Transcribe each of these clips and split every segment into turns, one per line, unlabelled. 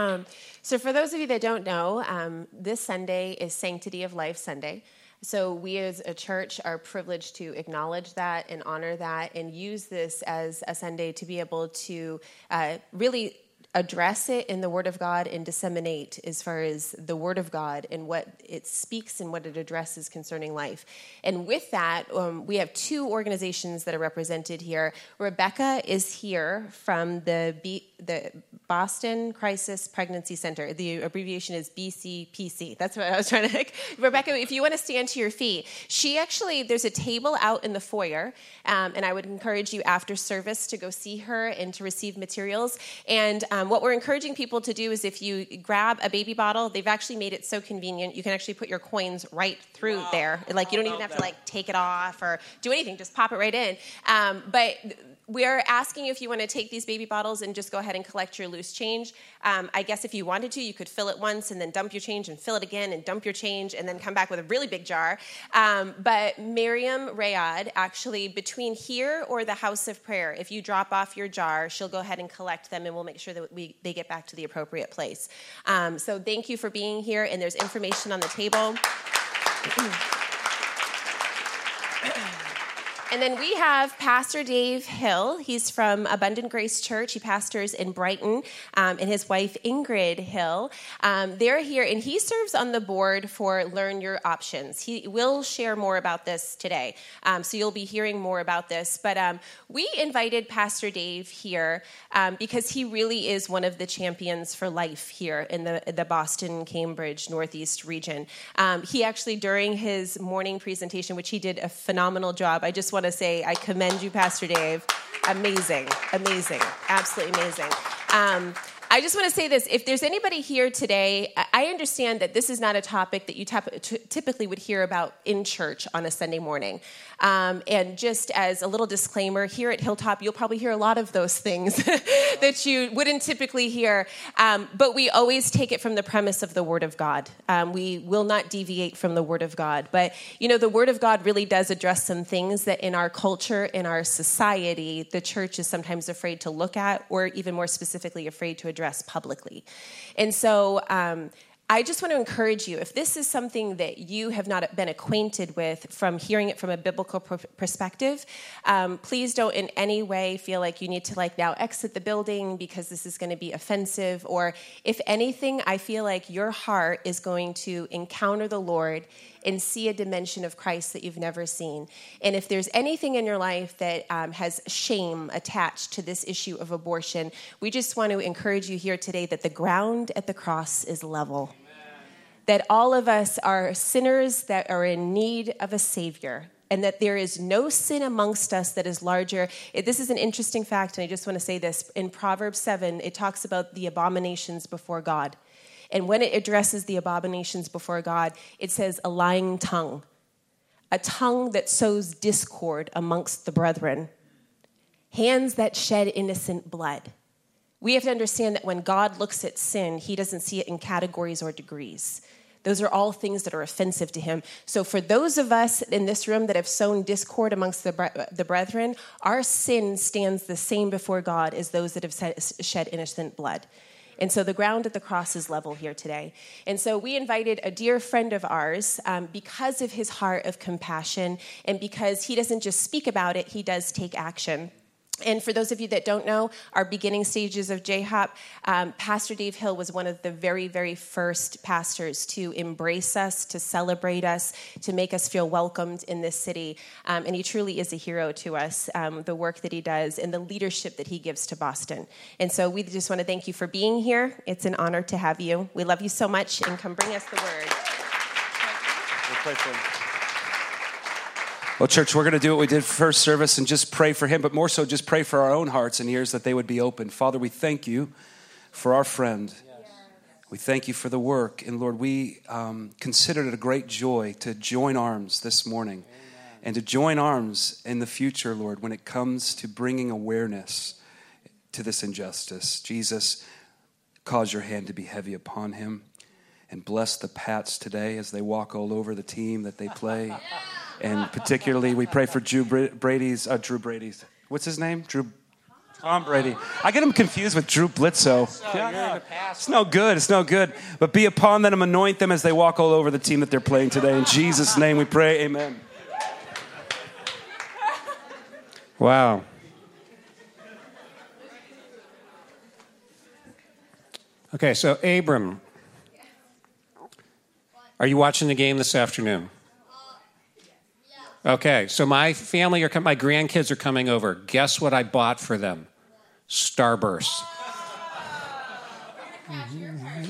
Um, so, for those of you that don't know, um, this Sunday is Sanctity of Life Sunday. So, we as a church are privileged to acknowledge that and honor that and use this as a Sunday to be able to uh, really address it in the Word of God and disseminate as far as the Word of God and what it speaks and what it addresses concerning life. And with that, um, we have two organizations that are represented here. Rebecca is here from the B, the Boston Crisis Pregnancy Center. The abbreviation is BCPC. That's what I was trying to. Rebecca, if you want to stand to your feet, she actually there's a table out in the foyer, um, and I would encourage you after service to go see her and to receive materials. And um, what we're encouraging people to do is if you grab a baby bottle, they've actually made it so convenient. You can actually put your coins right through wow. there. Like you don't even have that. to like take it off or do anything. Just pop it right in. Um, but we're asking if you want to take these baby bottles and just go ahead and collect your loose change. Um, I guess if you wanted to, you could fill it once and then dump your change and fill it again and dump your change and then come back with a really big jar. Um, but Miriam Rayad, actually, between here or the house of prayer, if you drop off your jar, she'll go ahead and collect them and we'll make sure that we, they get back to the appropriate place. Um, so thank you for being here, and there's information on the table. And then we have Pastor Dave Hill. He's from Abundant Grace Church. He pastors in Brighton, um, and his wife Ingrid Hill. Um, they're here, and he serves on the board for Learn Your Options. He will share more about this today, um, so you'll be hearing more about this. But um, we invited Pastor Dave here um, because he really is one of the champions for life here in the the Boston, Cambridge, Northeast region. Um, he actually, during his morning presentation, which he did a phenomenal job, I just want want to say I commend you, Pastor Dave. Amazing, amazing, absolutely amazing. Um, I just want to say this. If there's anybody here today, I understand that this is not a topic that you typically would hear about in church on a Sunday morning. Um, and just as a little disclaimer, here at Hilltop, you'll probably hear a lot of those things that you wouldn't typically hear. Um, but we always take it from the premise of the Word of God. Um, we will not deviate from the Word of God. But, you know, the Word of God really does address some things that in our culture, in our society, the church is sometimes afraid to look at, or even more specifically, afraid to address publicly. And so um, I just want to encourage you if this is something that you have not been acquainted with from hearing it from a biblical perspective, um, please don't in any way feel like you need to like now exit the building because this is going to be offensive. Or if anything, I feel like your heart is going to encounter the Lord and see a dimension of Christ that you've never seen. And if there's anything in your life that um, has shame attached to this issue of abortion, we just want to encourage you here today that the ground at the cross is level. That all of us are sinners that are in need of a Savior and that there is no sin amongst us that is larger. This is an interesting fact, and I just want to say this. In Proverbs 7, it talks about the abominations before God. And when it addresses the abominations before God, it says a lying tongue, a tongue that sows discord amongst the brethren, hands that shed innocent blood. We have to understand that when God looks at sin, he doesn't see it in categories or degrees. Those are all things that are offensive to him. So, for those of us in this room that have sown discord amongst the, the brethren, our sin stands the same before God as those that have shed innocent blood. And so the ground at the cross is level here today. And so we invited a dear friend of ours um, because of his heart of compassion and because he doesn't just speak about it, he does take action. And for those of you that don't know, our beginning stages of JHOP, um, Pastor Dave Hill was one of the very, very first pastors to embrace us, to celebrate us, to make us feel welcomed in this city. Um, and he truly is a hero to us, um, the work that he does and the leadership that he gives to Boston. And so we just want to thank you for being here. It's an honor to have you. We love you so much, and come bring us the word.
Well, church, we're going to do what we did first service and just pray for him, but more so just pray for our own hearts and ears that they would be open. Father, we thank you for our friend. We thank you for the work. And Lord, we um, consider it a great joy to join arms this morning Amen. and to join arms in the future, Lord, when it comes to bringing awareness to this injustice. Jesus, cause your hand to be heavy upon him and bless the Pats today as they walk all over the team that they play. And particularly, we pray for Drew Brady's, uh, Drew Brady's, what's his name? Drew Tom Brady. I get him confused with Drew Bledsoe. Yeah, It's no good. It's no good. But be upon them, and anoint them as they walk all over the team that they're playing today. In Jesus' name we pray. Amen.
Wow. Okay, so Abram, are you watching the game this afternoon? Okay, so my family are my grandkids are coming over. Guess what I bought for them? Starburst.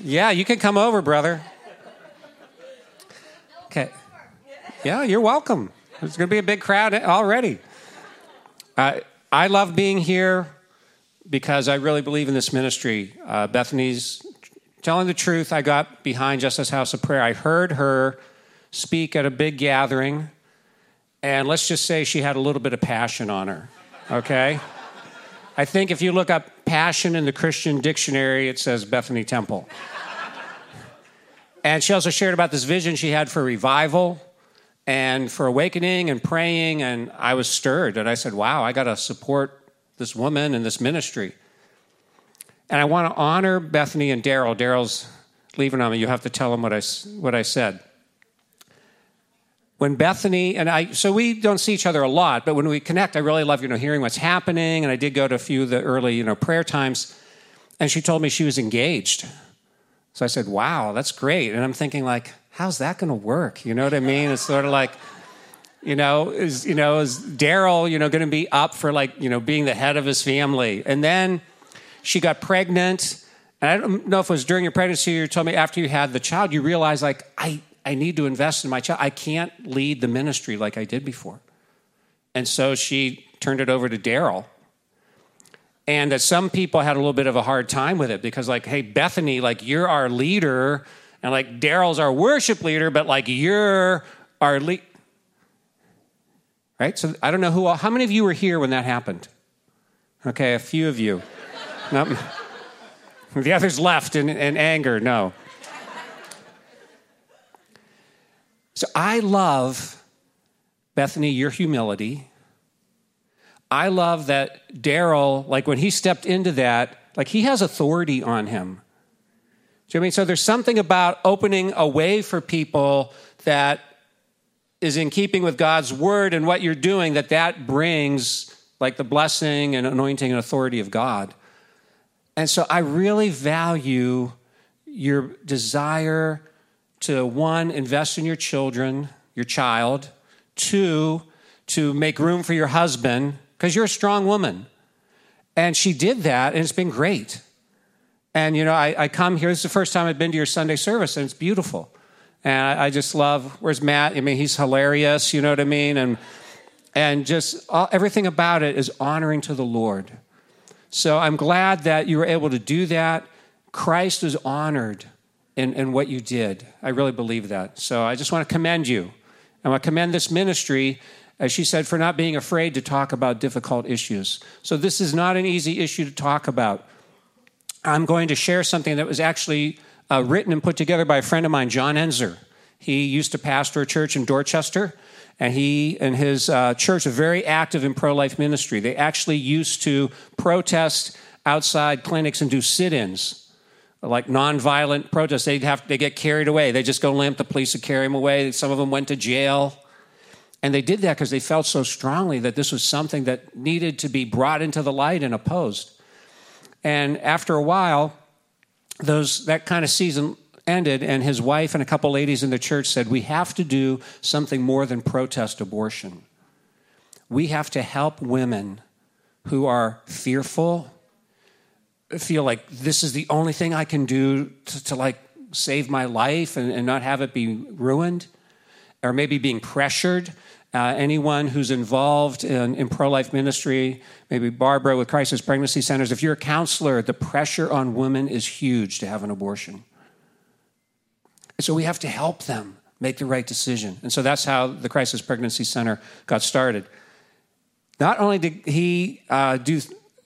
Yeah, you can come over, brother. Okay. Yeah, you're welcome. There's going to be a big crowd already. Uh, I love being here because I really believe in this ministry. Uh, Bethany's telling the truth. I got behind Justice House of Prayer. I heard her speak at a big gathering, and let's just say she had a little bit of passion on her, okay? I think if you look up passion in the Christian dictionary, it says Bethany Temple. and she also shared about this vision she had for revival and for awakening and praying. And I was stirred. And I said, wow, I got to support this woman and this ministry. And I want to honor Bethany and Daryl. Daryl's leaving on me. You have to tell him what I, what I said when Bethany and I, so we don't see each other a lot, but when we connect, I really love, you know, hearing what's happening. And I did go to a few of the early, you know, prayer times, and she told me she was engaged. So I said, wow, that's great. And I'm thinking, like, how's that going to work? You know what I mean? It's sort of like, you know, is, you know, is Daryl, you know, going to be up for like, you know, being the head of his family? And then she got pregnant. And I don't know if it was during your pregnancy you told me after you had the child, you realized, like, I, I need to invest in my child. I can't lead the ministry like I did before. And so she turned it over to Daryl. And that some people had a little bit of a hard time with it because, like, hey, Bethany, like, you're our leader. And, like, Daryl's our worship leader, but, like, you're our lead. Right? So I don't know who, how many of you were here when that happened? Okay, a few of you. the others left in, in anger. No. So I love, Bethany, your humility. I love that Daryl, like when he stepped into that, like he has authority on him. Do you know I mean? So there's something about opening a way for people that is in keeping with God's word and what you're doing, that that brings like the blessing and anointing and authority of God. And so I really value your desire to one, invest in your children, your child, two, to make room for your husband, because you're a strong woman. And she did that, and it's been great. And, you know, I, I, come here, this is the first time I've been to your Sunday service, and it's beautiful. And I, I just love, where's Matt? I mean, he's hilarious, you know what I mean? And, and just all, everything about it is honoring to the Lord. So I'm glad that you were able to do that. Christ is honored in what you did. I really believe that. So I just want to commend you. I want to commend this ministry, as she said, for not being afraid to talk about difficult issues. So this is not an easy issue to talk about. I'm going to share something that was actually uh, written and put together by a friend of mine, John Enzer. He used to pastor a church in Dorchester, and he and his uh, church are very active in pro life ministry. They actually used to protest outside clinics and do sit ins like nonviolent protests. they'd have they get carried away. They just go limp. The police would carry them away. Some of them went to jail, and they did that because they felt so strongly that this was something that needed to be brought into the light and opposed. And after a while, those that kind of season ended, and his wife and a couple ladies in the church said, "We have to do something more than protest abortion. We have to help women who are fearful." Feel like this is the only thing I can do to, to like save my life and, and, not have it be ruined, or maybe being pressured. Uh, anyone who's involved in, in pro life ministry, maybe Barbara with crisis pregnancy centers, if you're a counselor, the pressure on women is huge to have an abortion. And so we have to help them make the right decision. And so that's how the Crisis Pregnancy Center got started. Not only did he uh, do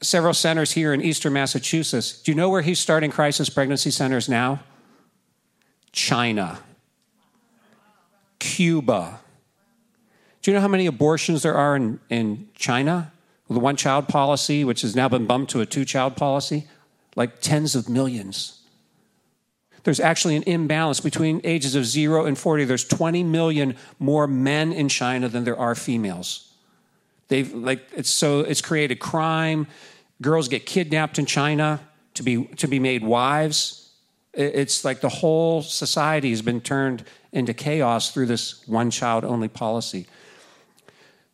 several centers here in eastern Massachusetts. Do you know where he's starting crisis pregnancy centers now? China, Cuba. Do you know how many abortions there are in, in China? the one child policy, which has now been bumped to a two child policy, like tens of millions. There's actually an imbalance between ages of 0 and 40. There's 20 million more men in China than there are females. They've like it's so it's created crime. Girls get kidnapped in China to be to be made wives. It's like the whole society has been turned into chaos through this one child only policy.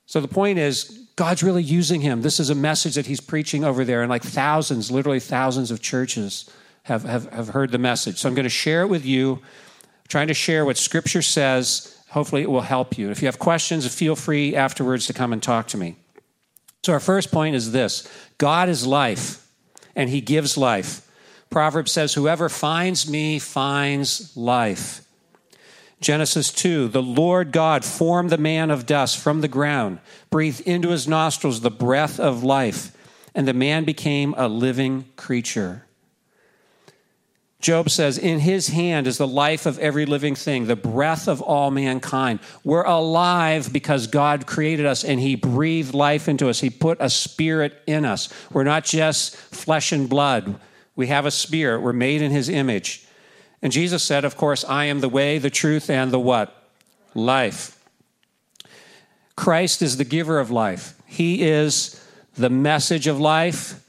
So the point is, God's really using him. This is a message that he's preaching over there, and like thousands, literally thousands of churches have, have, have heard the message. So I'm going to share it with you, trying to share what Scripture says. Hopefully, it will help you. If you have questions, feel free afterwards to come and talk to me. So, our first point is this God is life, and he gives life. Proverbs says, Whoever finds me finds life. Genesis 2 The Lord God formed the man of dust from the ground, breathed into his nostrils the breath of life, and the man became a living creature. Job says, In his hand is the life of every living thing, the breath of all mankind. We're alive because God created us and he breathed life into us. He put a spirit in us. We're not just flesh and blood, we have a spirit. We're made in his image. And Jesus said, Of course, I am the way, the truth, and the what? Life. Christ is the giver of life. He is the message of life.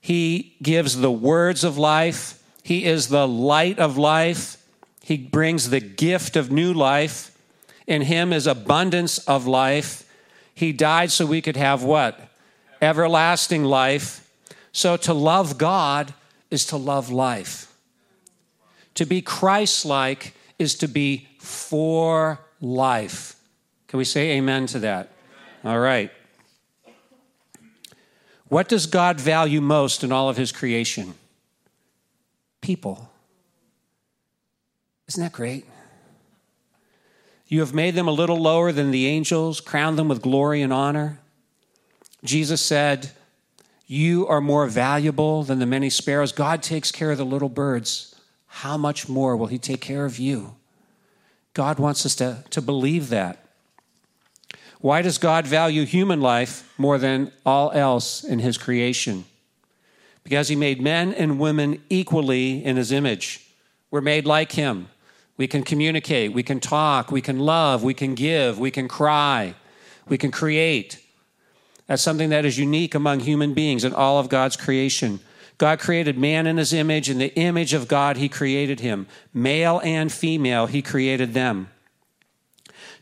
He gives the words of life. He is the light of life. He brings the gift of new life. In Him is abundance of life. He died so we could have what? Everlasting life. So to love God is to love life. To be Christ like is to be for life. Can we say amen to that? All right. What does God value most in all of his creation? People. Isn't that great? You have made them a little lower than the angels, crowned them with glory and honor. Jesus said, You are more valuable than the many sparrows. God takes care of the little birds how much more will He take care of you? God wants us to, to believe that. Why does God value human life more than all else in His creation? Because He made men and women equally in His image. We're made like Him. We can communicate, we can talk, we can love, we can give, we can cry, we can create. That's something that is unique among human beings in all of God's creation. God created man in his image. In the image of God, he created him. Male and female, he created them.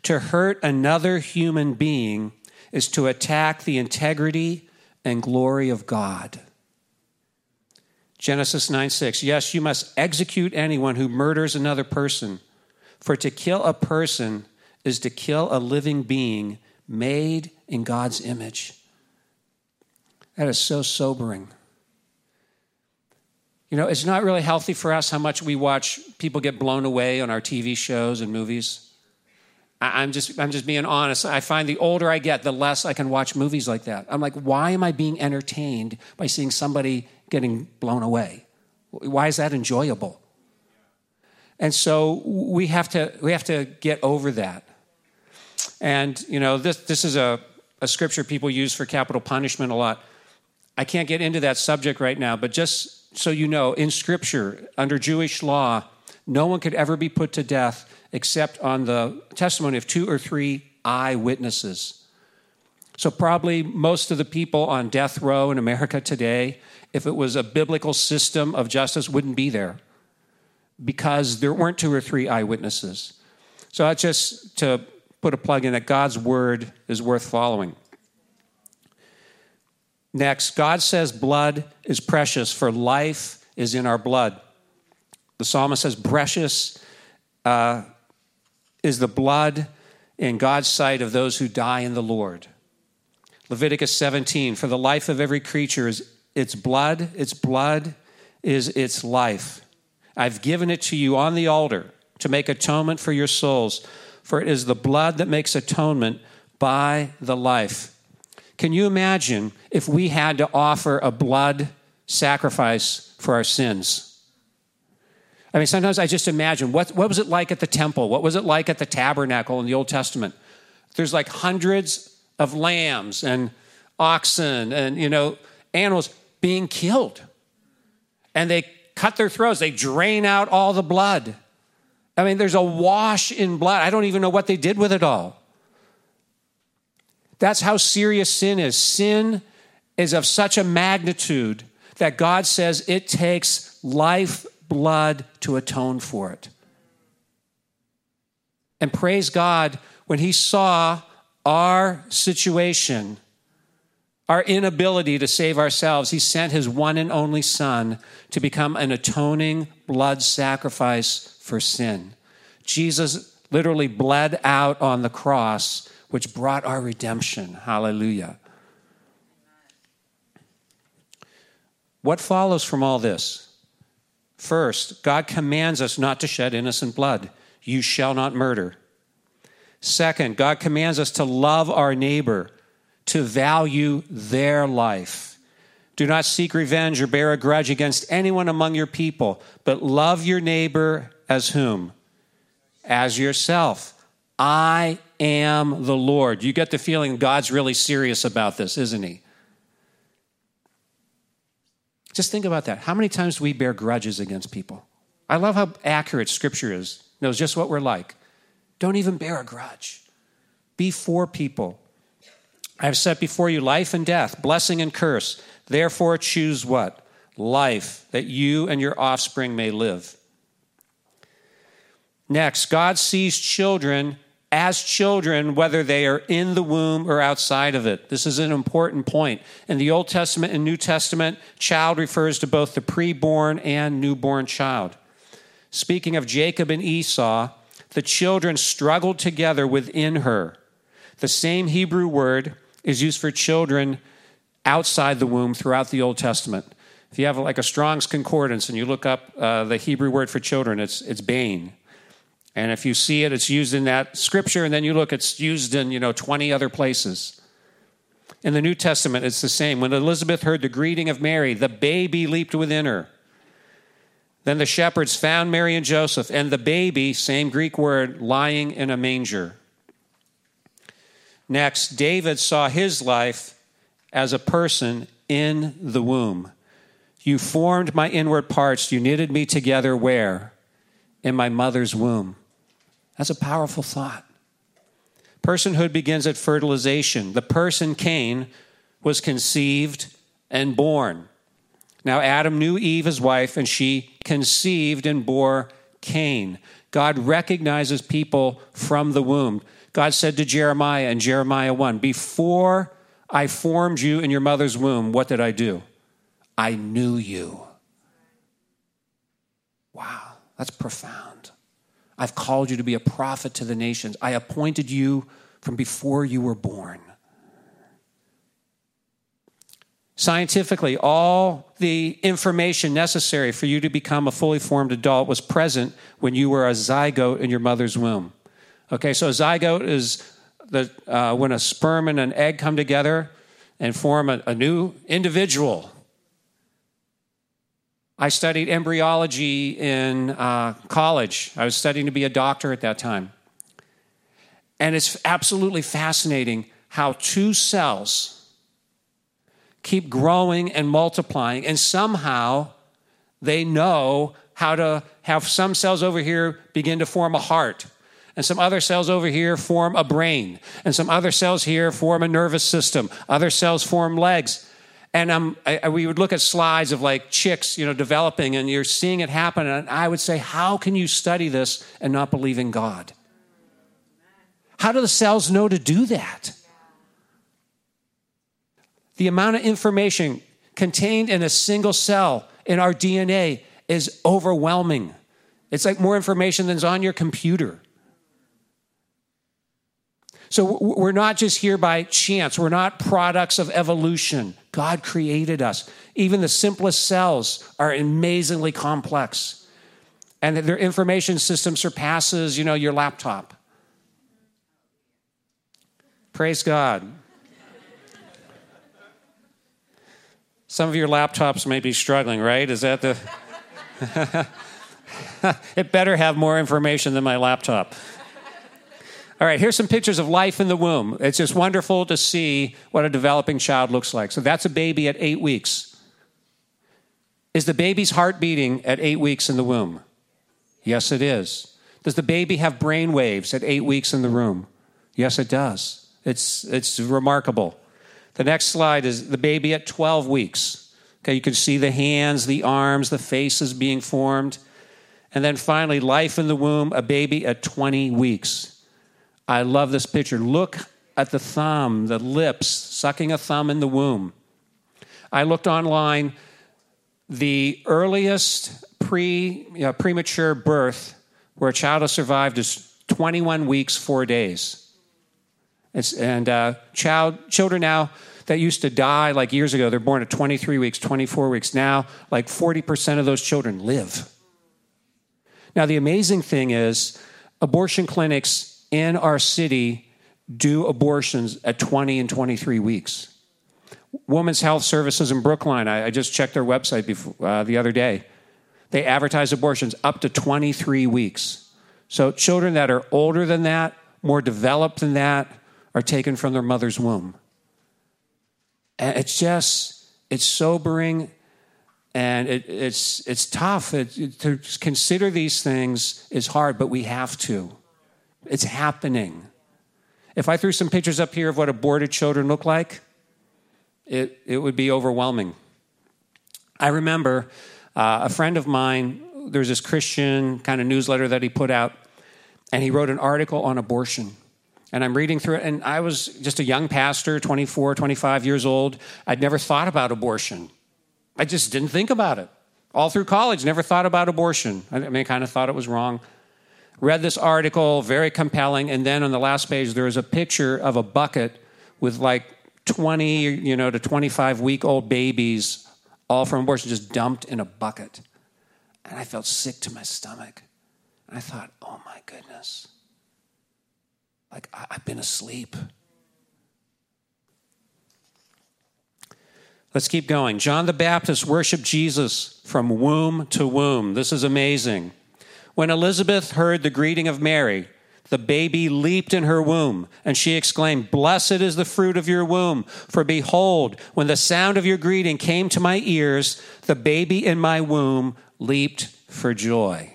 To hurt another human being is to attack the integrity and glory of God. Genesis 9 6. Yes, you must execute anyone who murders another person, for to kill a person is to kill a living being made in God's image. That is so sobering. You know, it's not really healthy for us how much we watch people get blown away on our TV shows and movies. I'm just, I'm just being honest. I find the older I get, the less I can watch movies like that. I'm like, why am I being entertained by seeing somebody getting blown away? Why is that enjoyable? And so we have to, we have to get over that. And, you know, this, this is a, a scripture people use for capital punishment a lot. I can't get into that subject right now, but just so you know, in Scripture, under Jewish law, no one could ever be put to death except on the testimony of two or three eyewitnesses. So, probably most of the people on death row in America today, if it was a biblical system of justice, wouldn't be there because there weren't two or three eyewitnesses. So, that's just to put a plug in that God's word is worth following. Next, God says blood is precious, for life is in our blood. The psalmist says, Precious uh, is the blood in God's sight of those who die in the Lord. Leviticus 17, for the life of every creature is its blood, its blood is its life. I've given it to you on the altar to make atonement for your souls, for it is the blood that makes atonement by the life. Can you imagine if we had to offer a blood sacrifice for our sins? I mean, sometimes I just imagine what, what was it like at the temple? What was it like at the tabernacle in the Old Testament? There's like hundreds of lambs and oxen and, you know, animals being killed. And they cut their throats, they drain out all the blood. I mean, there's a wash in blood. I don't even know what they did with it all. That's how serious sin is. Sin is of such a magnitude that God says it takes life blood to atone for it. And praise God, when He saw our situation, our inability to save ourselves, He sent His one and only Son to become an atoning blood sacrifice for sin. Jesus literally bled out on the cross, which brought our redemption. Hallelujah. What follows from all this? First, God commands us not to shed innocent blood. You shall not murder. Second, God commands us to love our neighbor, to value their life. Do not seek revenge or bear a grudge against anyone among your people, but love your neighbor as whom? As yourself. I am the Lord. You get the feeling God's really serious about this, isn't he? Just think about that. How many times do we bear grudges against people? I love how accurate Scripture is, knows just what we're like. Don't even bear a grudge. Be for people. I have set before you life and death, blessing and curse. Therefore, choose what? Life, that you and your offspring may live. Next, God sees children as children, whether they are in the womb or outside of it. This is an important point. In the Old Testament and New Testament, child refers to both the preborn and newborn child. Speaking of Jacob and Esau, the children struggled together within her. The same Hebrew word is used for children outside the womb throughout the Old Testament. If you have like a Strong's Concordance and you look up uh, the Hebrew word for children, it's, it's bane. And if you see it, it's used in that scripture, and then you look, it's used in, you know, 20 other places. In the New Testament, it's the same. When Elizabeth heard the greeting of Mary, the baby leaped within her. Then the shepherds found Mary and Joseph, and the baby, same Greek word, lying in a manger. Next, David saw his life as a person in the womb. You formed my inward parts, you knitted me together where? In my mother's womb. That's a powerful thought. Personhood begins at fertilization. The person, Cain, was conceived and born. Now, Adam knew Eve, his wife, and she conceived and bore Cain. God recognizes people from the womb. God said to Jeremiah in Jeremiah 1 Before I formed you in your mother's womb, what did I do? I knew you. Wow, that's profound. I've called you to be a prophet to the nations. I appointed you from before you were born. Scientifically, all the information necessary for you to become a fully formed adult was present when you were a zygote in your mother's womb. Okay, so a zygote is the, uh, when a sperm and an egg come together and form a, a new individual. I studied embryology in uh, college. I was studying to be a doctor at that time. And it's absolutely fascinating how two cells keep growing and multiplying, and somehow they know how to have some cells over here begin to form a heart, and some other cells over here form a brain, and some other cells here form a nervous system, other cells form legs. And um, I, we would look at slides of like chicks, you know, developing, and you're seeing it happen. And I would say, how can you study this and not believe in God? How do the cells know to do that? The amount of information contained in a single cell in our DNA is overwhelming. It's like more information than's on your computer. So we're not just here by chance. We're not products of evolution. God created us. Even the simplest cells are amazingly complex. And their information system surpasses, you know, your laptop. Praise God. Some of your laptops may be struggling, right? Is that the. it better have more information than my laptop. All right, here's some pictures of life in the womb. It's just wonderful to see what a developing child looks like. So that's a baby at eight weeks. Is the baby's heart beating at eight weeks in the womb? Yes, it is. Does the baby have brain waves at eight weeks in the womb? Yes, it does. It's, it's remarkable. The next slide is the baby at 12 weeks. Okay, you can see the hands, the arms, the faces being formed. And then finally, life in the womb, a baby at 20 weeks. I love this picture. Look at the thumb, the lips, sucking a thumb in the womb. I looked online. The earliest pre, you know, premature birth where a child has survived is 21 weeks, four days. It's, and uh, child, children now that used to die like years ago, they're born at 23 weeks, 24 weeks. Now, like 40% of those children live. Now, the amazing thing is, abortion clinics in our city do abortions at 20 and 23 weeks. Women's Health Services in Brookline, I, I just checked their website before, uh, the other day. They advertise abortions up to 23 weeks. So children that are older than that, more developed than that, are taken from their mother's womb. And it's just, it's sobering and it, it's, it's tough. It, it, to consider these things is hard, but we have to. It's happening. If I threw some pictures up here of what aborted children look like, it, it would be overwhelming. I remember uh, a friend of mine, there's this Christian kind of newsletter that he put out, and he wrote an article on abortion. And I'm reading through it, and I was just a young pastor, 24, 25 years old. I'd never thought about abortion. I just didn't think about it. All through college, never thought about abortion. I mean, I kind of thought it was wrong read this article, very compelling, and then on the last page there was a picture of a bucket with like 20, you know, to 25 week old babies, all from abortion, just dumped in a bucket. And I felt sick to my stomach. And I thought, oh my goodness. Like, I've been asleep. Let's keep going. John the Baptist worshiped Jesus from womb to womb. This is amazing. When Elizabeth heard the greeting of Mary, the baby leaped in her womb, and she exclaimed, Blessed is the fruit of your womb. For behold, when the sound of your greeting came to my ears, the baby in my womb leaped for joy.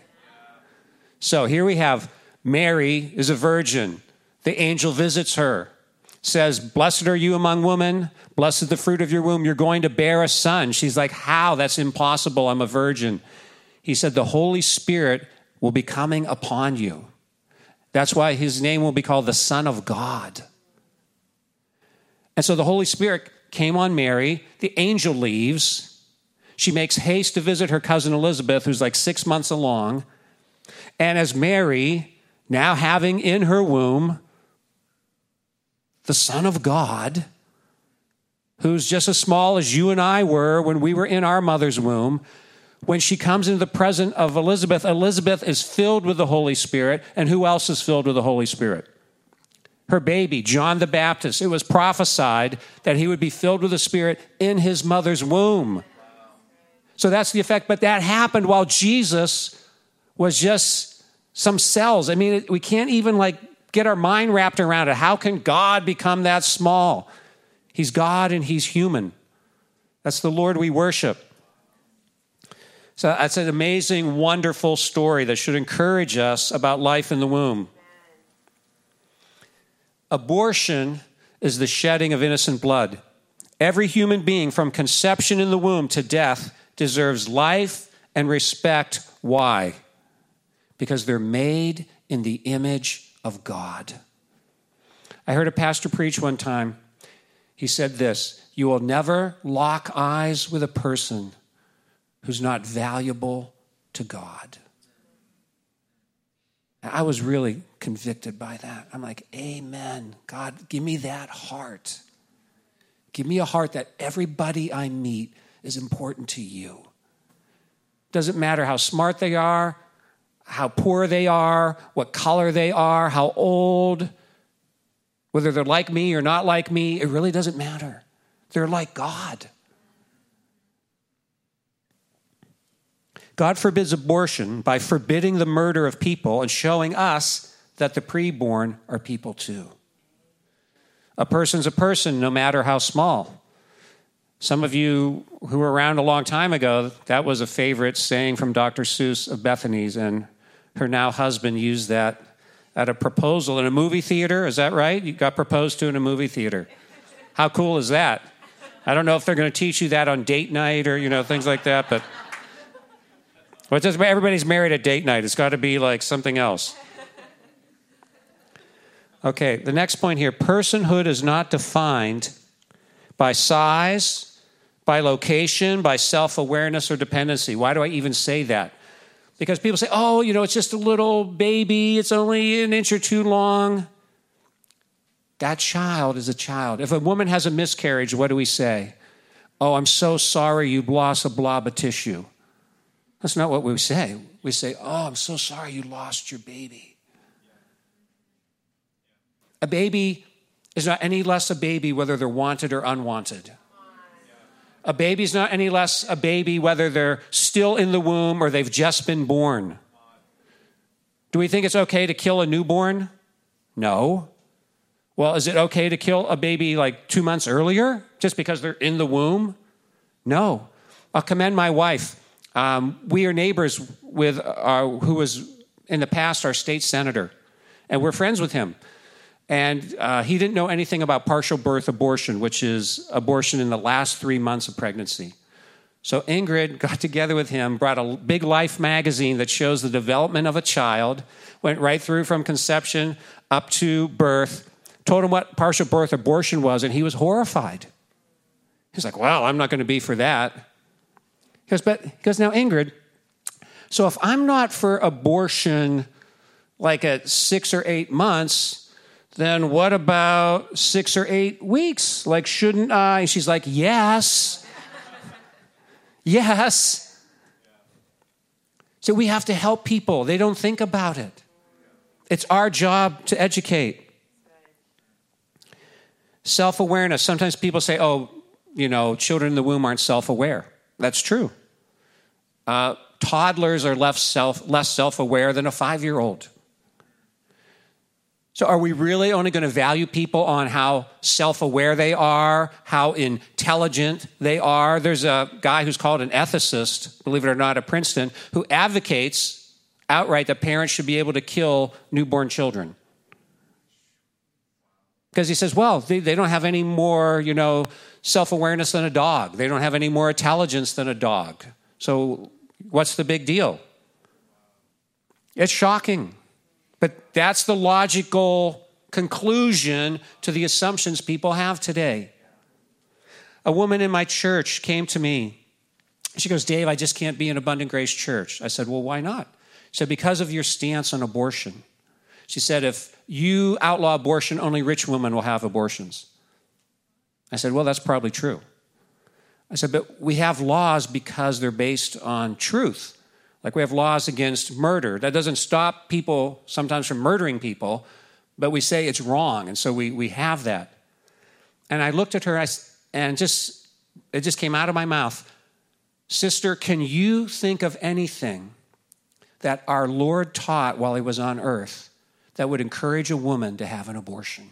So here we have Mary is a virgin. The angel visits her, says, Blessed are you among women, blessed the fruit of your womb. You're going to bear a son. She's like, How? That's impossible. I'm a virgin. He said, The Holy Spirit will be coming upon you. That's why his name will be called the Son of God. And so the Holy Spirit came on Mary. The angel leaves. She makes haste to visit her cousin Elizabeth, who's like six months along. And as Mary, now having in her womb the Son of God, who's just as small as you and I were when we were in our mother's womb, when she comes into the presence of Elizabeth, Elizabeth is filled with the Holy Spirit. And who else is filled with the Holy Spirit? Her baby, John the Baptist. It was prophesied that he would be filled with the Spirit in his mother's womb. So that's the effect. But that happened while Jesus was just some cells. I mean, we can't even like get our mind wrapped around it. How can God become that small? He's God and he's human. That's the Lord we worship. So that's an amazing, wonderful story that should encourage us about life in the womb. Abortion is the shedding of innocent blood. Every human being from conception in the womb to death deserves life and respect. Why? Because they're made in the image of God. I heard a pastor preach one time. He said this You will never lock eyes with a person who's not valuable to God. I was really convicted by that. I'm like, Amen. God, give me that heart. Give me a heart that everybody I meet is important to you. Doesn't matter how smart they are, how poor they are, what color they are, how old, whether they're like me or not like me, it really doesn't matter. They're like God. God forbids abortion by forbidding the murder of people and showing us that the preborn are people too. A person's a person, no matter how small. Some of you who were around a long time ago, that was a favorite saying from Dr. Seuss of Bethany's, and her now husband used that at a proposal in a movie theater. Is that right? You got proposed to in a movie theater. How cool is that? I don't know if they're going to teach you that on date night or you know things like that, but well, it everybody's married at date night. It's got to be like something else. Okay, the next point here: personhood is not defined by size, by location, by self-awareness or dependency. Why do I even say that? Because people say, "Oh, you know, it's just a little baby. It's only an inch or two long." That child is a child. If a woman has a miscarriage, what do we say? Oh, I'm so sorry you lost a blob of tissue. That's not what we say. We say, Oh, I'm so sorry you lost your baby. A baby is not any less a baby whether they're wanted or unwanted. A baby's not any less a baby whether they're still in the womb or they've just been born. Do we think it's okay to kill a newborn? No. Well, is it okay to kill a baby like two months earlier just because they're in the womb? No. I'll commend my wife. Um, we are neighbors with our, who was in the past our state senator, and we're friends with him. And uh, he didn't know anything about partial birth abortion, which is abortion in the last three months of pregnancy. So Ingrid got together with him, brought a big life magazine that shows the development of a child, went right through from conception up to birth, told him what partial birth abortion was, and he was horrified. He's like, Well, I'm not going to be for that. He goes, But he goes, Now, Ingrid, so if I'm not for abortion like at six or eight months, then what about six or eight weeks? Like, shouldn't I? She's like, Yes. yes. So we have to help people. They don't think about it. It's our job to educate. Self awareness. Sometimes people say, oh, you know, children in the womb aren't self aware. That's true. Uh, toddlers are less self aware than a five year old. So, are we really only going to value people on how self aware they are, how intelligent they are? There's a guy who's called an ethicist, believe it or not, at Princeton, who advocates outright that parents should be able to kill newborn children. Because he says, well, they, they don't have any more, you know, self awareness than a dog. They don't have any more intelligence than a dog. So what's the big deal? It's shocking. But that's the logical conclusion to the assumptions people have today. A woman in my church came to me. She goes, Dave, I just can't be in Abundant Grace Church. I said, Well, why not? She said, Because of your stance on abortion. She said, If you outlaw abortion, only rich women will have abortions. I said, Well, that's probably true. I said, But we have laws because they're based on truth. Like we have laws against murder. That doesn't stop people sometimes from murdering people, but we say it's wrong. And so we, we have that. And I looked at her and just, it just came out of my mouth. Sister, can you think of anything that our Lord taught while he was on earth that would encourage a woman to have an abortion.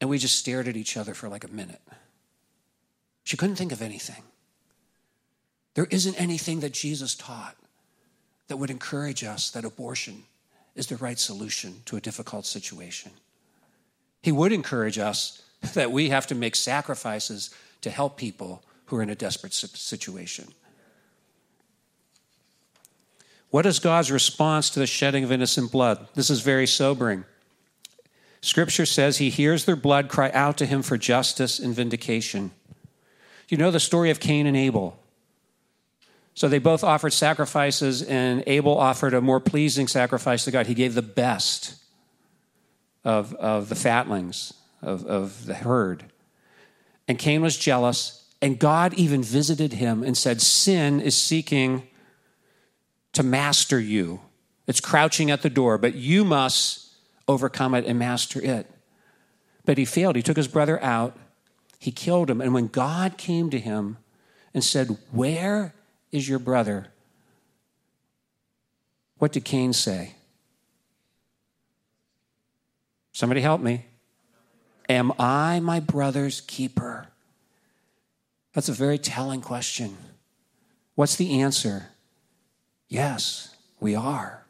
And we just stared at each other for like a minute. She couldn't think of anything. There isn't anything that Jesus taught that would encourage us that abortion is the right solution to a difficult situation. He would encourage us that we have to make sacrifices to help people who are in a desperate situation. What is God's response to the shedding of innocent blood? This is very sobering. Scripture says he hears their blood cry out to him for justice and vindication. You know the story of Cain and Abel. So they both offered sacrifices, and Abel offered a more pleasing sacrifice to God. He gave the best of, of the fatlings, of, of the herd. And Cain was jealous, and God even visited him and said, Sin is seeking to master you. It's crouching at the door, but you must overcome it and master it. But he failed. He took his brother out, he killed him. And when God came to him and said, Where is your brother? What did Cain say? Somebody help me. Am I my brother's keeper? That's a very telling question. What's the answer? Yes, we are.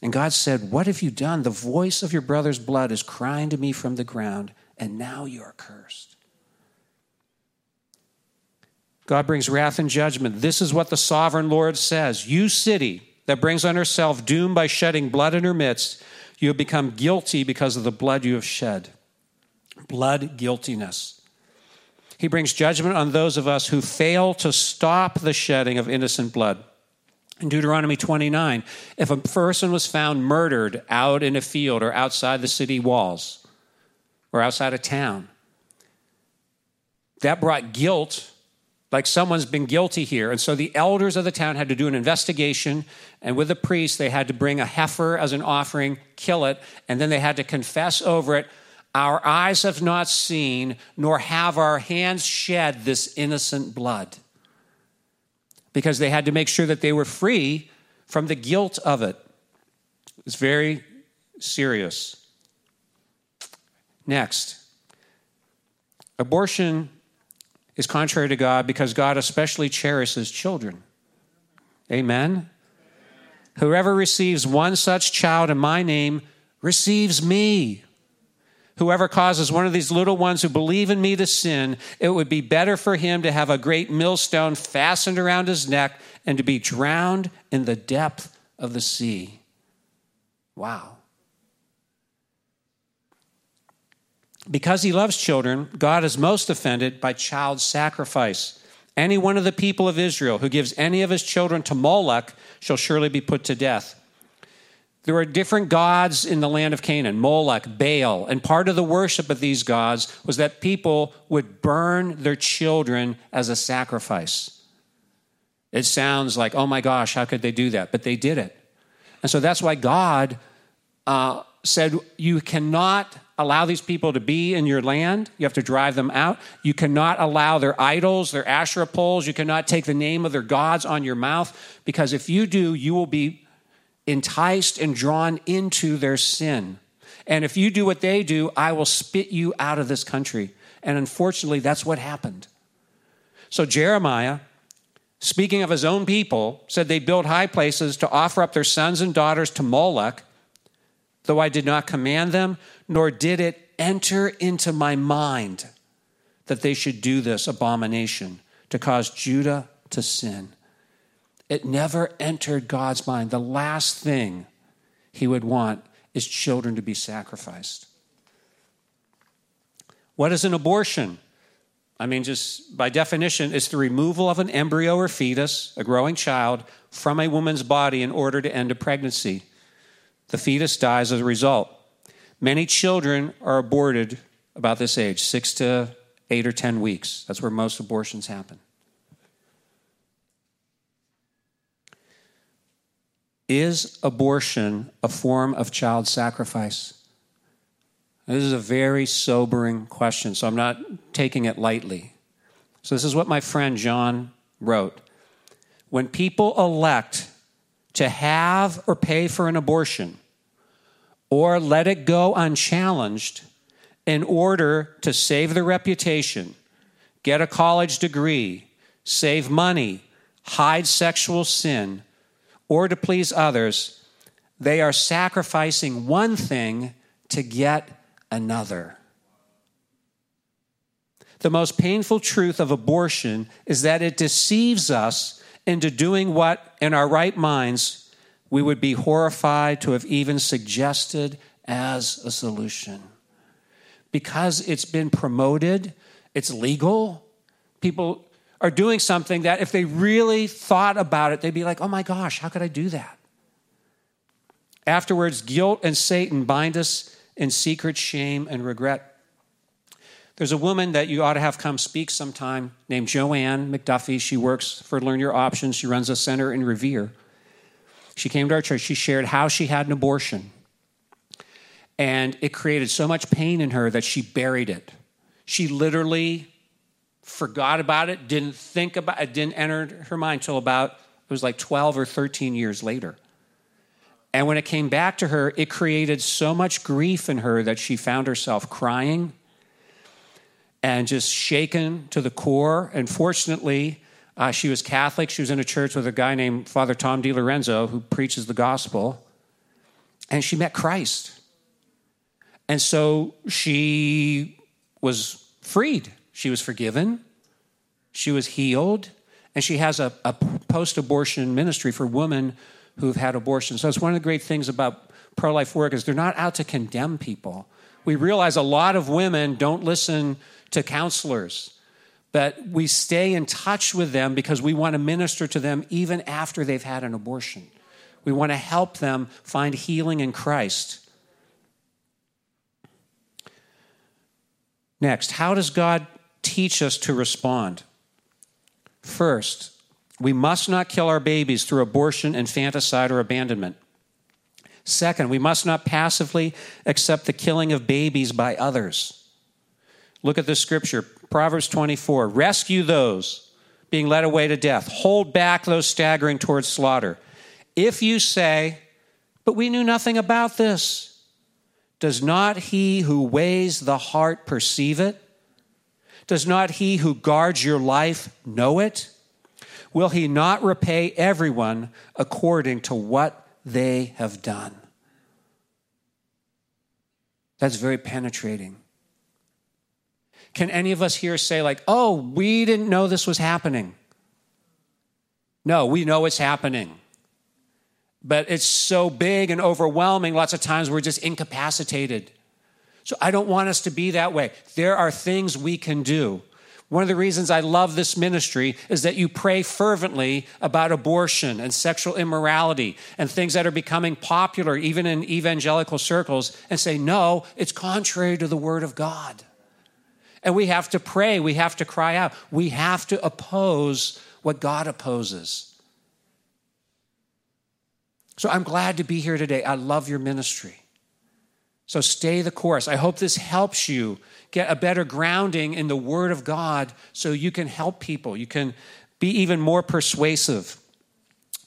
And God said, What have you done? The voice of your brother's blood is crying to me from the ground, and now you are cursed. God brings wrath and judgment. This is what the sovereign Lord says You city that brings on herself doom by shedding blood in her midst, you have become guilty because of the blood you have shed. Blood guiltiness. He brings judgment on those of us who fail to stop the shedding of innocent blood. In Deuteronomy 29, if a person was found murdered out in a field or outside the city walls or outside a town, that brought guilt, like someone's been guilty here. And so the elders of the town had to do an investigation, and with the priest, they had to bring a heifer as an offering, kill it, and then they had to confess over it Our eyes have not seen, nor have our hands shed this innocent blood because they had to make sure that they were free from the guilt of it. It's very serious. Next, abortion is contrary to God because God especially cherishes children. Amen? Whoever receives one such child in my name receives me. Whoever causes one of these little ones who believe in me to sin, it would be better for him to have a great millstone fastened around his neck and to be drowned in the depth of the sea. Wow. Because he loves children, God is most offended by child sacrifice. Any one of the people of Israel who gives any of his children to Moloch shall surely be put to death. There were different gods in the land of Canaan Moloch, Baal. And part of the worship of these gods was that people would burn their children as a sacrifice. It sounds like, oh my gosh, how could they do that? But they did it. And so that's why God uh, said, You cannot allow these people to be in your land. You have to drive them out. You cannot allow their idols, their Asherah poles. You cannot take the name of their gods on your mouth, because if you do, you will be enticed and drawn into their sin. And if you do what they do, I will spit you out of this country. And unfortunately, that's what happened. So Jeremiah, speaking of his own people, said they built high places to offer up their sons and daughters to Moloch, though I did not command them, nor did it enter into my mind that they should do this abomination to cause Judah to sin. It never entered God's mind. The last thing he would want is children to be sacrificed. What is an abortion? I mean, just by definition, it's the removal of an embryo or fetus, a growing child, from a woman's body in order to end a pregnancy. The fetus dies as a result. Many children are aborted about this age, six to eight or 10 weeks. That's where most abortions happen. Is abortion a form of child sacrifice? This is a very sobering question, so I'm not taking it lightly. So, this is what my friend John wrote. When people elect to have or pay for an abortion, or let it go unchallenged in order to save their reputation, get a college degree, save money, hide sexual sin, or to please others, they are sacrificing one thing to get another. The most painful truth of abortion is that it deceives us into doing what, in our right minds, we would be horrified to have even suggested as a solution. Because it's been promoted, it's legal, people are doing something that if they really thought about it, they'd be like, oh my gosh, how could I do that? Afterwards, guilt and Satan bind us in secret shame and regret. There's a woman that you ought to have come speak sometime named Joanne McDuffie. She works for Learn Your Options. She runs a center in Revere. She came to our church. She shared how she had an abortion. And it created so much pain in her that she buried it. She literally forgot about it, didn't think about it, didn't enter her mind until about It was like 12 or 13 years later. And when it came back to her, it created so much grief in her that she found herself crying and just shaken to the core. And fortunately, uh, she was Catholic. She was in a church with a guy named Father Tom DiLorenzo who preaches the gospel. And she met Christ. And so she was freed. She was forgiven. She was healed. And she has a, a post abortion ministry for women who've had abortion. So it's one of the great things about pro life work is they're not out to condemn people. We realize a lot of women don't listen to counselors, but we stay in touch with them because we want to minister to them even after they've had an abortion. We want to help them find healing in Christ. Next, how does God teach us to respond? First, we must not kill our babies through abortion, infanticide, or abandonment. Second, we must not passively accept the killing of babies by others. Look at this scripture Proverbs 24 Rescue those being led away to death, hold back those staggering towards slaughter. If you say, But we knew nothing about this, does not he who weighs the heart perceive it? Does not he who guards your life know it? Will he not repay everyone according to what they have done? That's very penetrating. Can any of us here say, like, oh, we didn't know this was happening? No, we know it's happening. But it's so big and overwhelming, lots of times we're just incapacitated. So I don't want us to be that way. There are things we can do. One of the reasons I love this ministry is that you pray fervently about abortion and sexual immorality and things that are becoming popular, even in evangelical circles, and say, no, it's contrary to the Word of God. And we have to pray, we have to cry out, we have to oppose what God opposes. So I'm glad to be here today. I love your ministry. So stay the course. I hope this helps you get a better grounding in the Word of God so you can help people. You can be even more persuasive.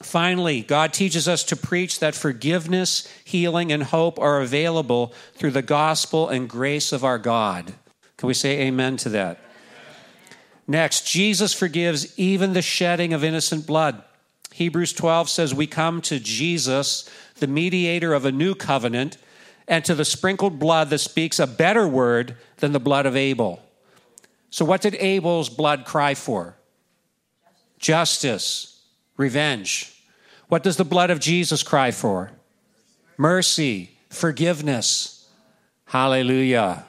Finally, God teaches us to preach that forgiveness, healing, and hope are available through the gospel and grace of our God. Can we say amen to that? Next, Jesus forgives even the shedding of innocent blood. Hebrews 12 says, We come to Jesus, the mediator of a new covenant, and to the sprinkled blood that speaks a better word than the blood of Abel. So, what did Abel's blood cry for? Justice, revenge. What does the blood of Jesus cry for? Mercy, forgiveness. Hallelujah.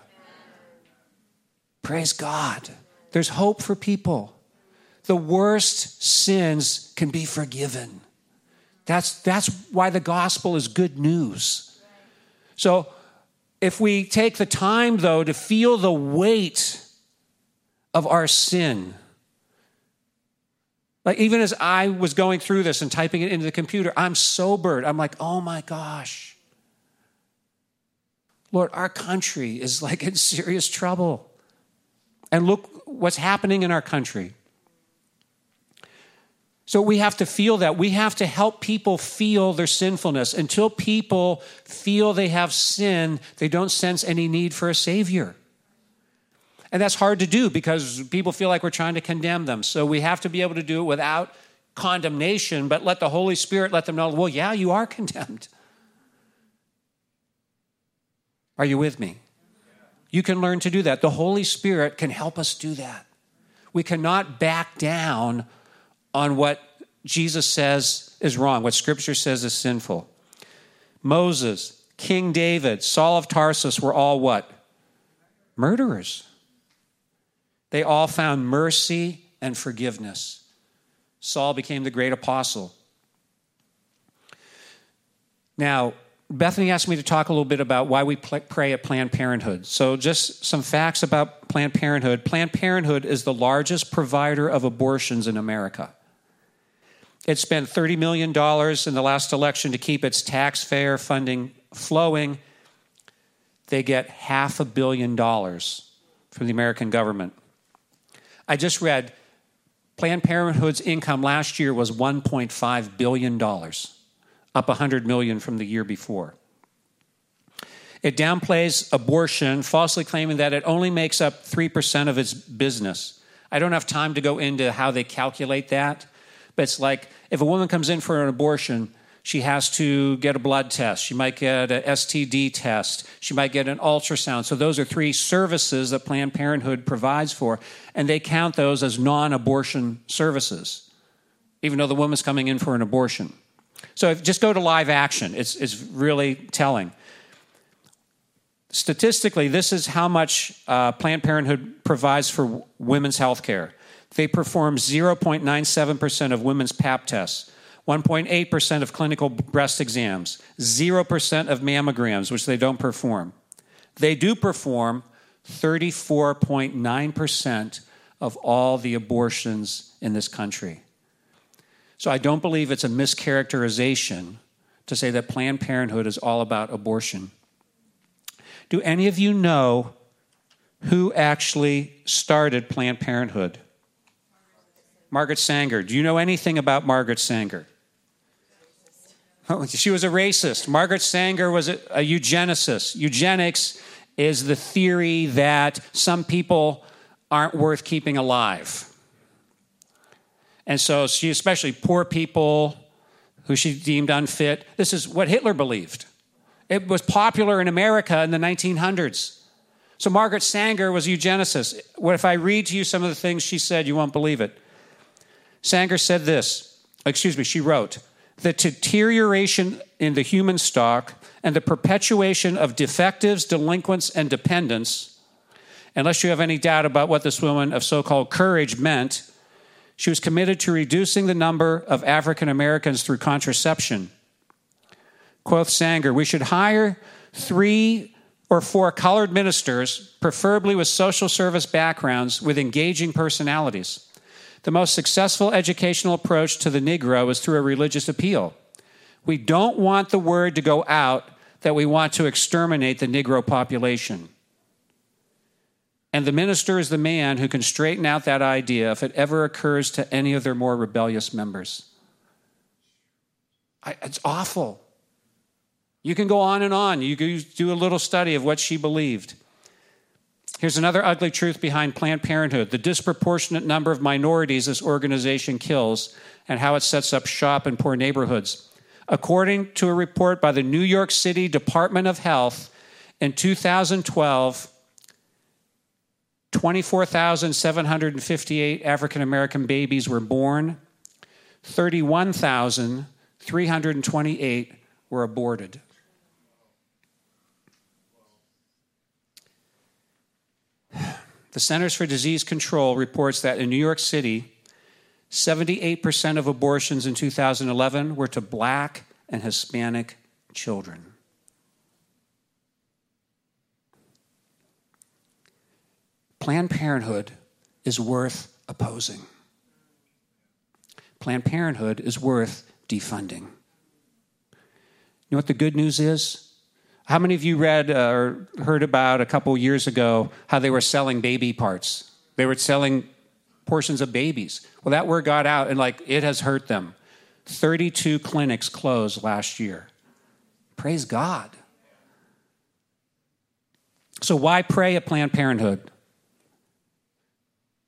Praise God. There's hope for people the worst sins can be forgiven. That's, that's why the gospel is good news. So, if we take the time, though, to feel the weight of our sin, like even as I was going through this and typing it into the computer, I'm sobered. I'm like, oh my gosh. Lord, our country is like in serious trouble. And look what's happening in our country. So we have to feel that. We have to help people feel their sinfulness. Until people feel they have sin, they don't sense any need for a Savior. And that's hard to do because people feel like we're trying to condemn them. So we have to be able to do it without condemnation, but let the Holy Spirit let them know, well, yeah, you are condemned. Are you with me? You can learn to do that. The Holy Spirit can help us do that. We cannot back down on what Jesus says is wrong, what Scripture says is sinful. Moses, King David, Saul of Tarsus were all what? Murderers. They all found mercy and forgiveness. Saul became the great apostle. Now, Bethany asked me to talk a little bit about why we pray at Planned Parenthood. So, just some facts about Planned Parenthood. Planned Parenthood is the largest provider of abortions in America. It spent $30 million in the last election to keep its taxpayer funding flowing. They get half a billion dollars from the American government. I just read Planned Parenthood's income last year was $1.5 billion, up 100 million from the year before. It downplays abortion, falsely claiming that it only makes up 3% of its business. I don't have time to go into how they calculate that, but it's like if a woman comes in for an abortion, she has to get a blood test. She might get an STD test. She might get an ultrasound. So, those are three services that Planned Parenthood provides for, and they count those as non abortion services, even though the woman's coming in for an abortion. So, just go to live action, it's, it's really telling. Statistically, this is how much uh, Planned Parenthood provides for women's health care. They perform 0.97% of women's pap tests, 1.8% of clinical breast exams, 0% of mammograms, which they don't perform. They do perform 34.9% of all the abortions in this country. So I don't believe it's a mischaracterization to say that Planned Parenthood is all about abortion. Do any of you know who actually started Planned Parenthood? Margaret Sanger. Do you know anything about Margaret Sanger? Oh, she was a racist. Margaret Sanger was a, a eugenicist. Eugenics is the theory that some people aren't worth keeping alive. And so she, especially poor people who she deemed unfit, this is what Hitler believed. It was popular in America in the 1900s. So Margaret Sanger was a eugenicist. What if I read to you some of the things she said, you won't believe it. Sanger said this, excuse me, she wrote, the deterioration in the human stock and the perpetuation of defectives, delinquents, and dependents, unless you have any doubt about what this woman of so called courage meant, she was committed to reducing the number of African Americans through contraception Quoth Sanger, we should hire three or four colored ministers, preferably with social service backgrounds with engaging personalities. The most successful educational approach to the Negro is through a religious appeal. We don't want the word to go out that we want to exterminate the Negro population. And the minister is the man who can straighten out that idea if it ever occurs to any of their more rebellious members. I, it's awful. You can go on and on. You do a little study of what she believed. Here's another ugly truth behind Planned Parenthood the disproportionate number of minorities this organization kills and how it sets up shop in poor neighborhoods. According to a report by the New York City Department of Health in 2012, 24,758 African American babies were born, 31,328 were aborted. The Centers for Disease Control reports that in New York City, 78% of abortions in 2011 were to black and Hispanic children. Planned Parenthood is worth opposing. Planned Parenthood is worth defunding. You know what the good news is? How many of you read uh, or heard about a couple years ago how they were selling baby parts? They were selling portions of babies. Well, that word got out and like it has hurt them. 32 clinics closed last year. Praise God. So, why pray at Planned Parenthood?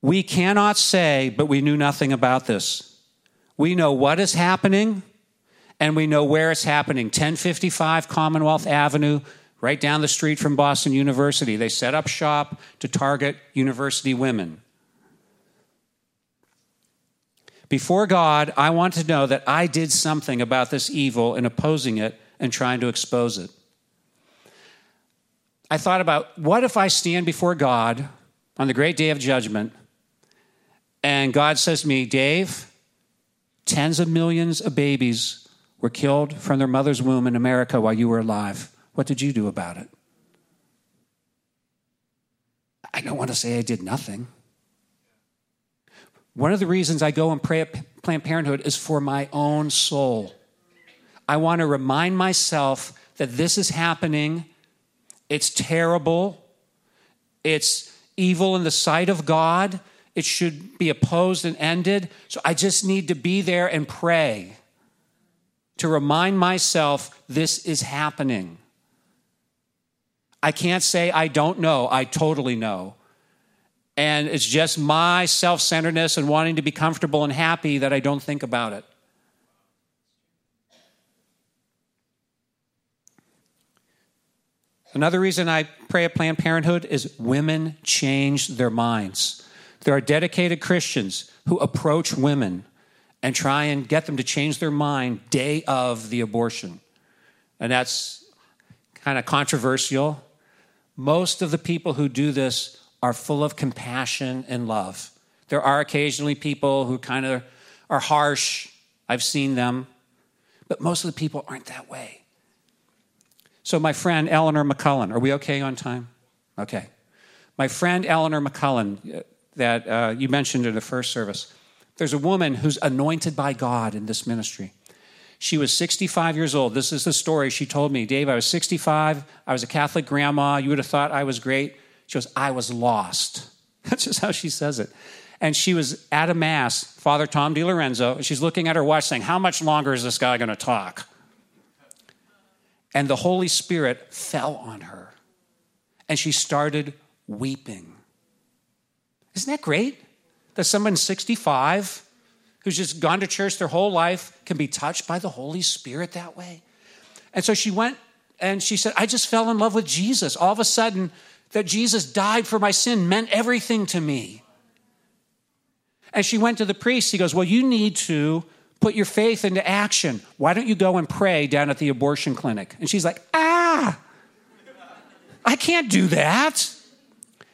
We cannot say, but we knew nothing about this. We know what is happening and we know where it's happening 1055 Commonwealth Avenue, right down the street from Boston University. They set up shop to target university women. Before God, I want to know that I did something about this evil in opposing it and trying to expose it. I thought about what if I stand before God on the great day of judgment and God says to me, Dave, tens of millions of babies were killed from their mother's womb in America while you were alive. What did you do about it? I don't want to say I did nothing. One of the reasons I go and pray at Planned Parenthood is for my own soul. I want to remind myself that this is happening. It's terrible. It's evil in the sight of God. It should be opposed and ended. So I just need to be there and pray to remind myself this is happening. I can't say I don't know, I totally know. And it's just my self centeredness and wanting to be comfortable and happy that I don't think about it. Another reason I pray at Planned Parenthood is women change their minds. There are dedicated Christians who approach women and try and get them to change their mind day of the abortion. And that's kind of controversial. Most of the people who do this are full of compassion and love. There are occasionally people who kind of are harsh. I've seen them. But most of the people aren't that way. So, my friend Eleanor McCullen, are we okay on time? Okay. My friend Eleanor McCullen, uh, that uh, you mentioned in the first service, there's a woman who's anointed by God in this ministry. She was 65 years old. This is the story she told me. Dave, I was 65. I was a Catholic grandma. You would have thought I was great. She goes, I was lost. That's just how she says it. And she was at a mass, Father Tom DiLorenzo, and she's looking at her watch saying, How much longer is this guy going to talk? And the Holy Spirit fell on her. And she started weeping. Isn't that great? That someone 65 who's just gone to church their whole life can be touched by the Holy Spirit that way. And so she went and she said, I just fell in love with Jesus. All of a sudden, that Jesus died for my sin meant everything to me. And she went to the priest. He goes, Well, you need to put your faith into action. Why don't you go and pray down at the abortion clinic? And she's like, Ah, I can't do that.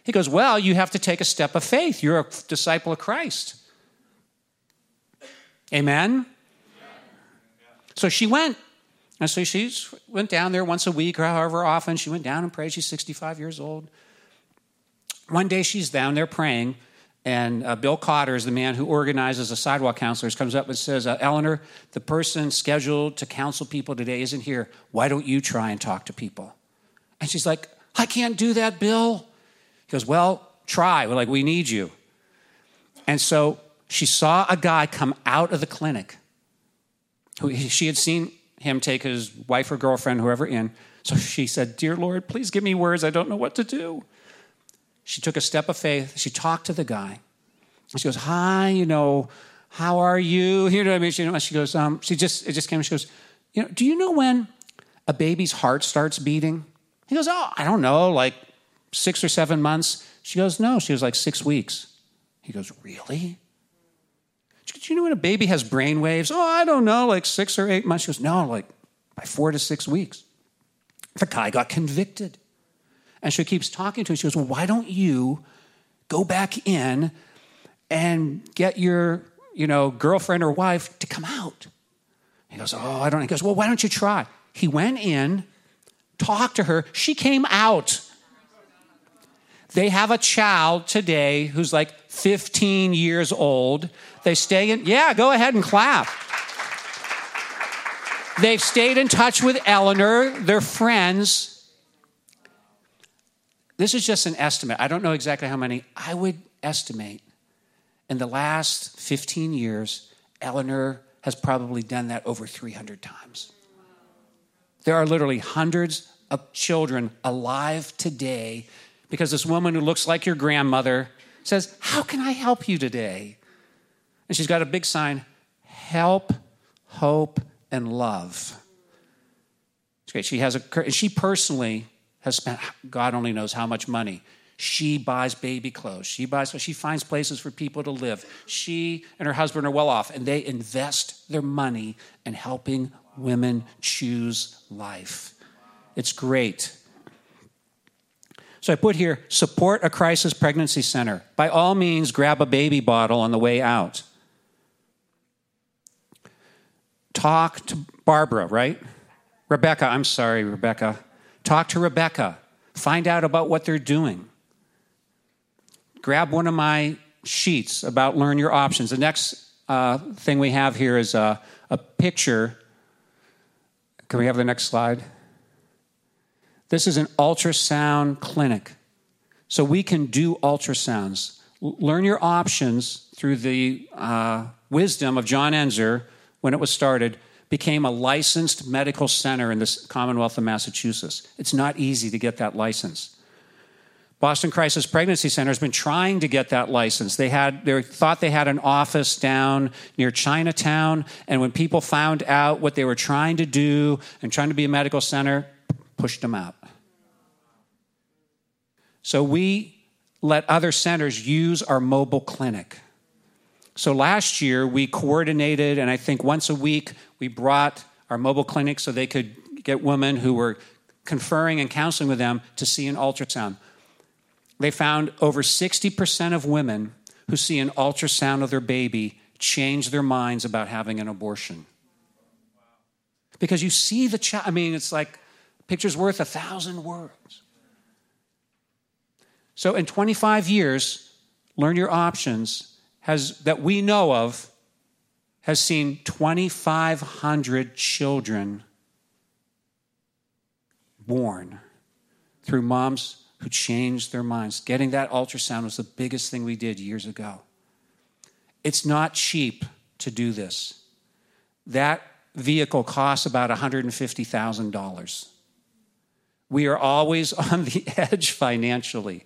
He goes, Well, you have to take a step of faith. You're a disciple of Christ. Amen? So she went. And so she went down there once a week or however often. She went down and prayed. She's 65 years old. One day she's down there praying, and uh, Bill Cotter is the man who organizes the sidewalk counselors, comes up and says, uh, Eleanor, the person scheduled to counsel people today isn't here. Why don't you try and talk to people? And she's like, I can't do that, Bill. He goes, Well, try. We're like, We need you. And so she saw a guy come out of the clinic who she had seen him take his wife or girlfriend, whoever, in. So she said, Dear Lord, please give me words. I don't know what to do. She took a step of faith. She talked to the guy. She goes, Hi, you know, how are you? You know what I mean? She, goes, um, she just, it just came, she goes, You know, do you know when a baby's heart starts beating? He goes, Oh, I don't know, like six or seven months. She goes, No. She was like six weeks. He goes, Really? Do you know when a baby has brain waves? Oh, I don't know, like six or eight months. She goes, No, like by four to six weeks. The guy got convicted. And she keeps talking to him. She goes, Well, why don't you go back in and get your, you know, girlfriend or wife to come out? He goes, Oh, I don't. He goes, Well, why don't you try? He went in, talked to her. She came out. They have a child today who's like 15 years old. They stay in, yeah, go ahead and clap. They've stayed in touch with Eleanor, their friends. This is just an estimate. I don't know exactly how many. I would estimate in the last 15 years, Eleanor has probably done that over 300 times. There are literally hundreds of children alive today because this woman who looks like your grandmother says, How can I help you today? And she's got a big sign help, hope, and love. It's great. She has a, she personally has spent, God only knows how much money. She buys baby clothes. She buys, she finds places for people to live. She and her husband are well off, and they invest their money in helping women choose life. It's great. So I put here support a crisis pregnancy center. By all means, grab a baby bottle on the way out. Talk to Barbara, right? Rebecca, I'm sorry, Rebecca. Talk to Rebecca. Find out about what they're doing. Grab one of my sheets about learn your options. The next uh, thing we have here is a, a picture. Can we have the next slide? This is an ultrasound clinic. So we can do ultrasounds. learn your options through the uh, wisdom of John Ensor when it was started, became a licensed medical center in the Commonwealth of Massachusetts. It's not easy to get that license. Boston Crisis Pregnancy Center has been trying to get that license. They had they thought they had an office down near Chinatown, and when people found out what they were trying to do and trying to be a medical center, pushed them out. So we let other centers use our mobile clinic. So last year we coordinated, and I think once a week we brought our mobile clinic so they could get women who were conferring and counseling with them to see an ultrasound they found over 60% of women who see an ultrasound of their baby change their minds about having an abortion. Because you see the child, I mean, it's like picture's worth a thousand words. So in 25 years, Learn Your Options has, that we know of, has seen 2,500 children born through moms who changed their minds. Getting that ultrasound was the biggest thing we did years ago. It's not cheap to do this. That vehicle costs about $150,000. We are always on the edge financially.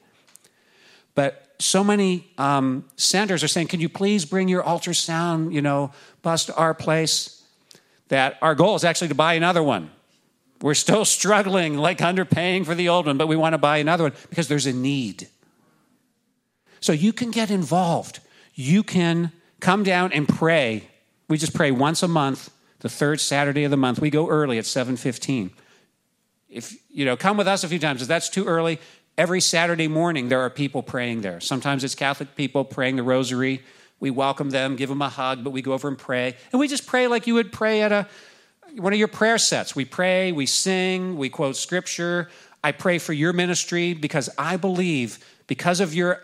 But so many um, centers are saying, can you please bring your ultrasound, you know, bus to our place? That our goal is actually to buy another one. We're still struggling, like underpaying for the old one, but we want to buy another one because there's a need. So you can get involved. You can come down and pray. We just pray once a month, the third Saturday of the month. We go early at 7:15. If you know, come with us a few times. If that's too early, every Saturday morning there are people praying there. Sometimes it's Catholic people praying the rosary. We welcome them, give them a hug, but we go over and pray. And we just pray like you would pray at a one of your prayer sets. We pray, we sing, we quote scripture. I pray for your ministry because I believe, because of your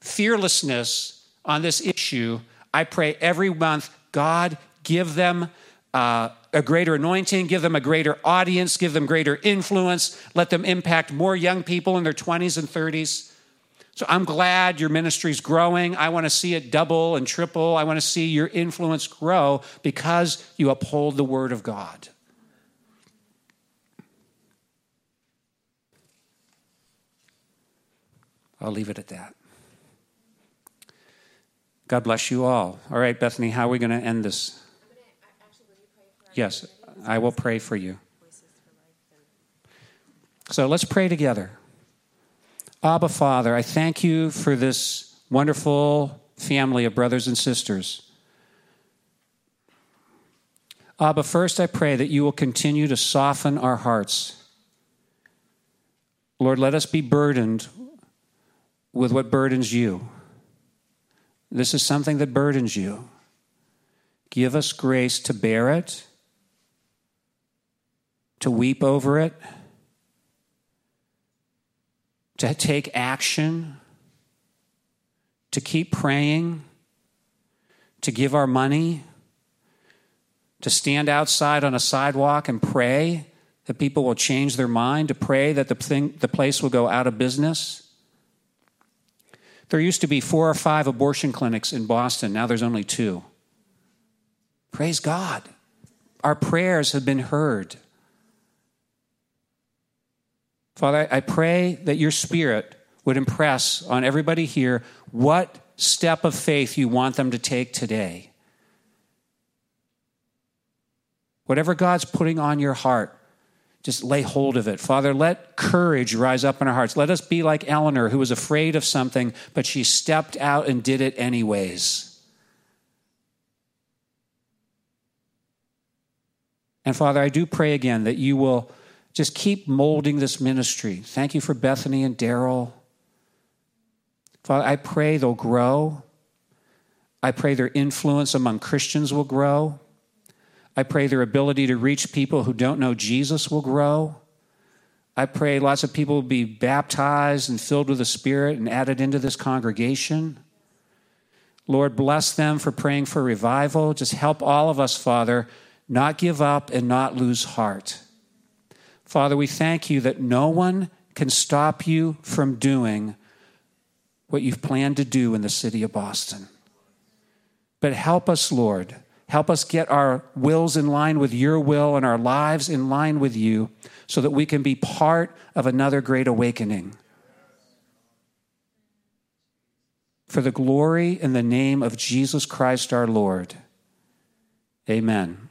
fearlessness on this issue, I pray every month, God, give them uh, a greater anointing, give them a greater audience, give them greater influence, let them impact more young people in their 20s and 30s. So I'm glad your ministry is growing. I want to see it double and triple. I want to see your influence grow because you uphold the word of God. I'll leave it at that. God bless you all. All right, Bethany, how are we going to end this? Yes, I will pray for you. So let's pray together. Abba, Father, I thank you for this wonderful family of brothers and sisters. Abba, first I pray that you will continue to soften our hearts. Lord, let us be burdened with what burdens you. This is something that burdens you. Give us grace to bear it, to weep over it to take action, to keep praying, to give our money, to stand outside on a sidewalk and pray that people will change their mind, to pray that the, thing, the place will go out of business. There used to be four or five abortion clinics in Boston. Now there's only two. Praise God. Our prayers have been heard. Father, I pray that your spirit would impress on everybody here what step of faith you want them to take today. Whatever God's putting on your heart, just lay hold of it. Father, let courage rise up in our hearts. Let us be like Eleanor, who was afraid of something, but she stepped out and did it anyways. And Father, I do pray again that you will just keep molding this ministry. Thank you for Bethany and Daryl. Father, I pray they'll grow. I pray their influence among Christians will grow. I pray their ability to reach people who don't know Jesus will grow. I pray lots of people will be baptized and filled with the Spirit and added into this congregation. Lord, bless them for praying for revival. Just help all of us, Father, not give up and not lose heart. Father, we thank you that no one can stop you from doing what you've planned to do in the city of Boston. But help us, Lord. Help us get our wills in line with your will and our lives in line with you so that we can be part of another great awakening. For the glory and the name of Jesus Christ our Lord. Amen.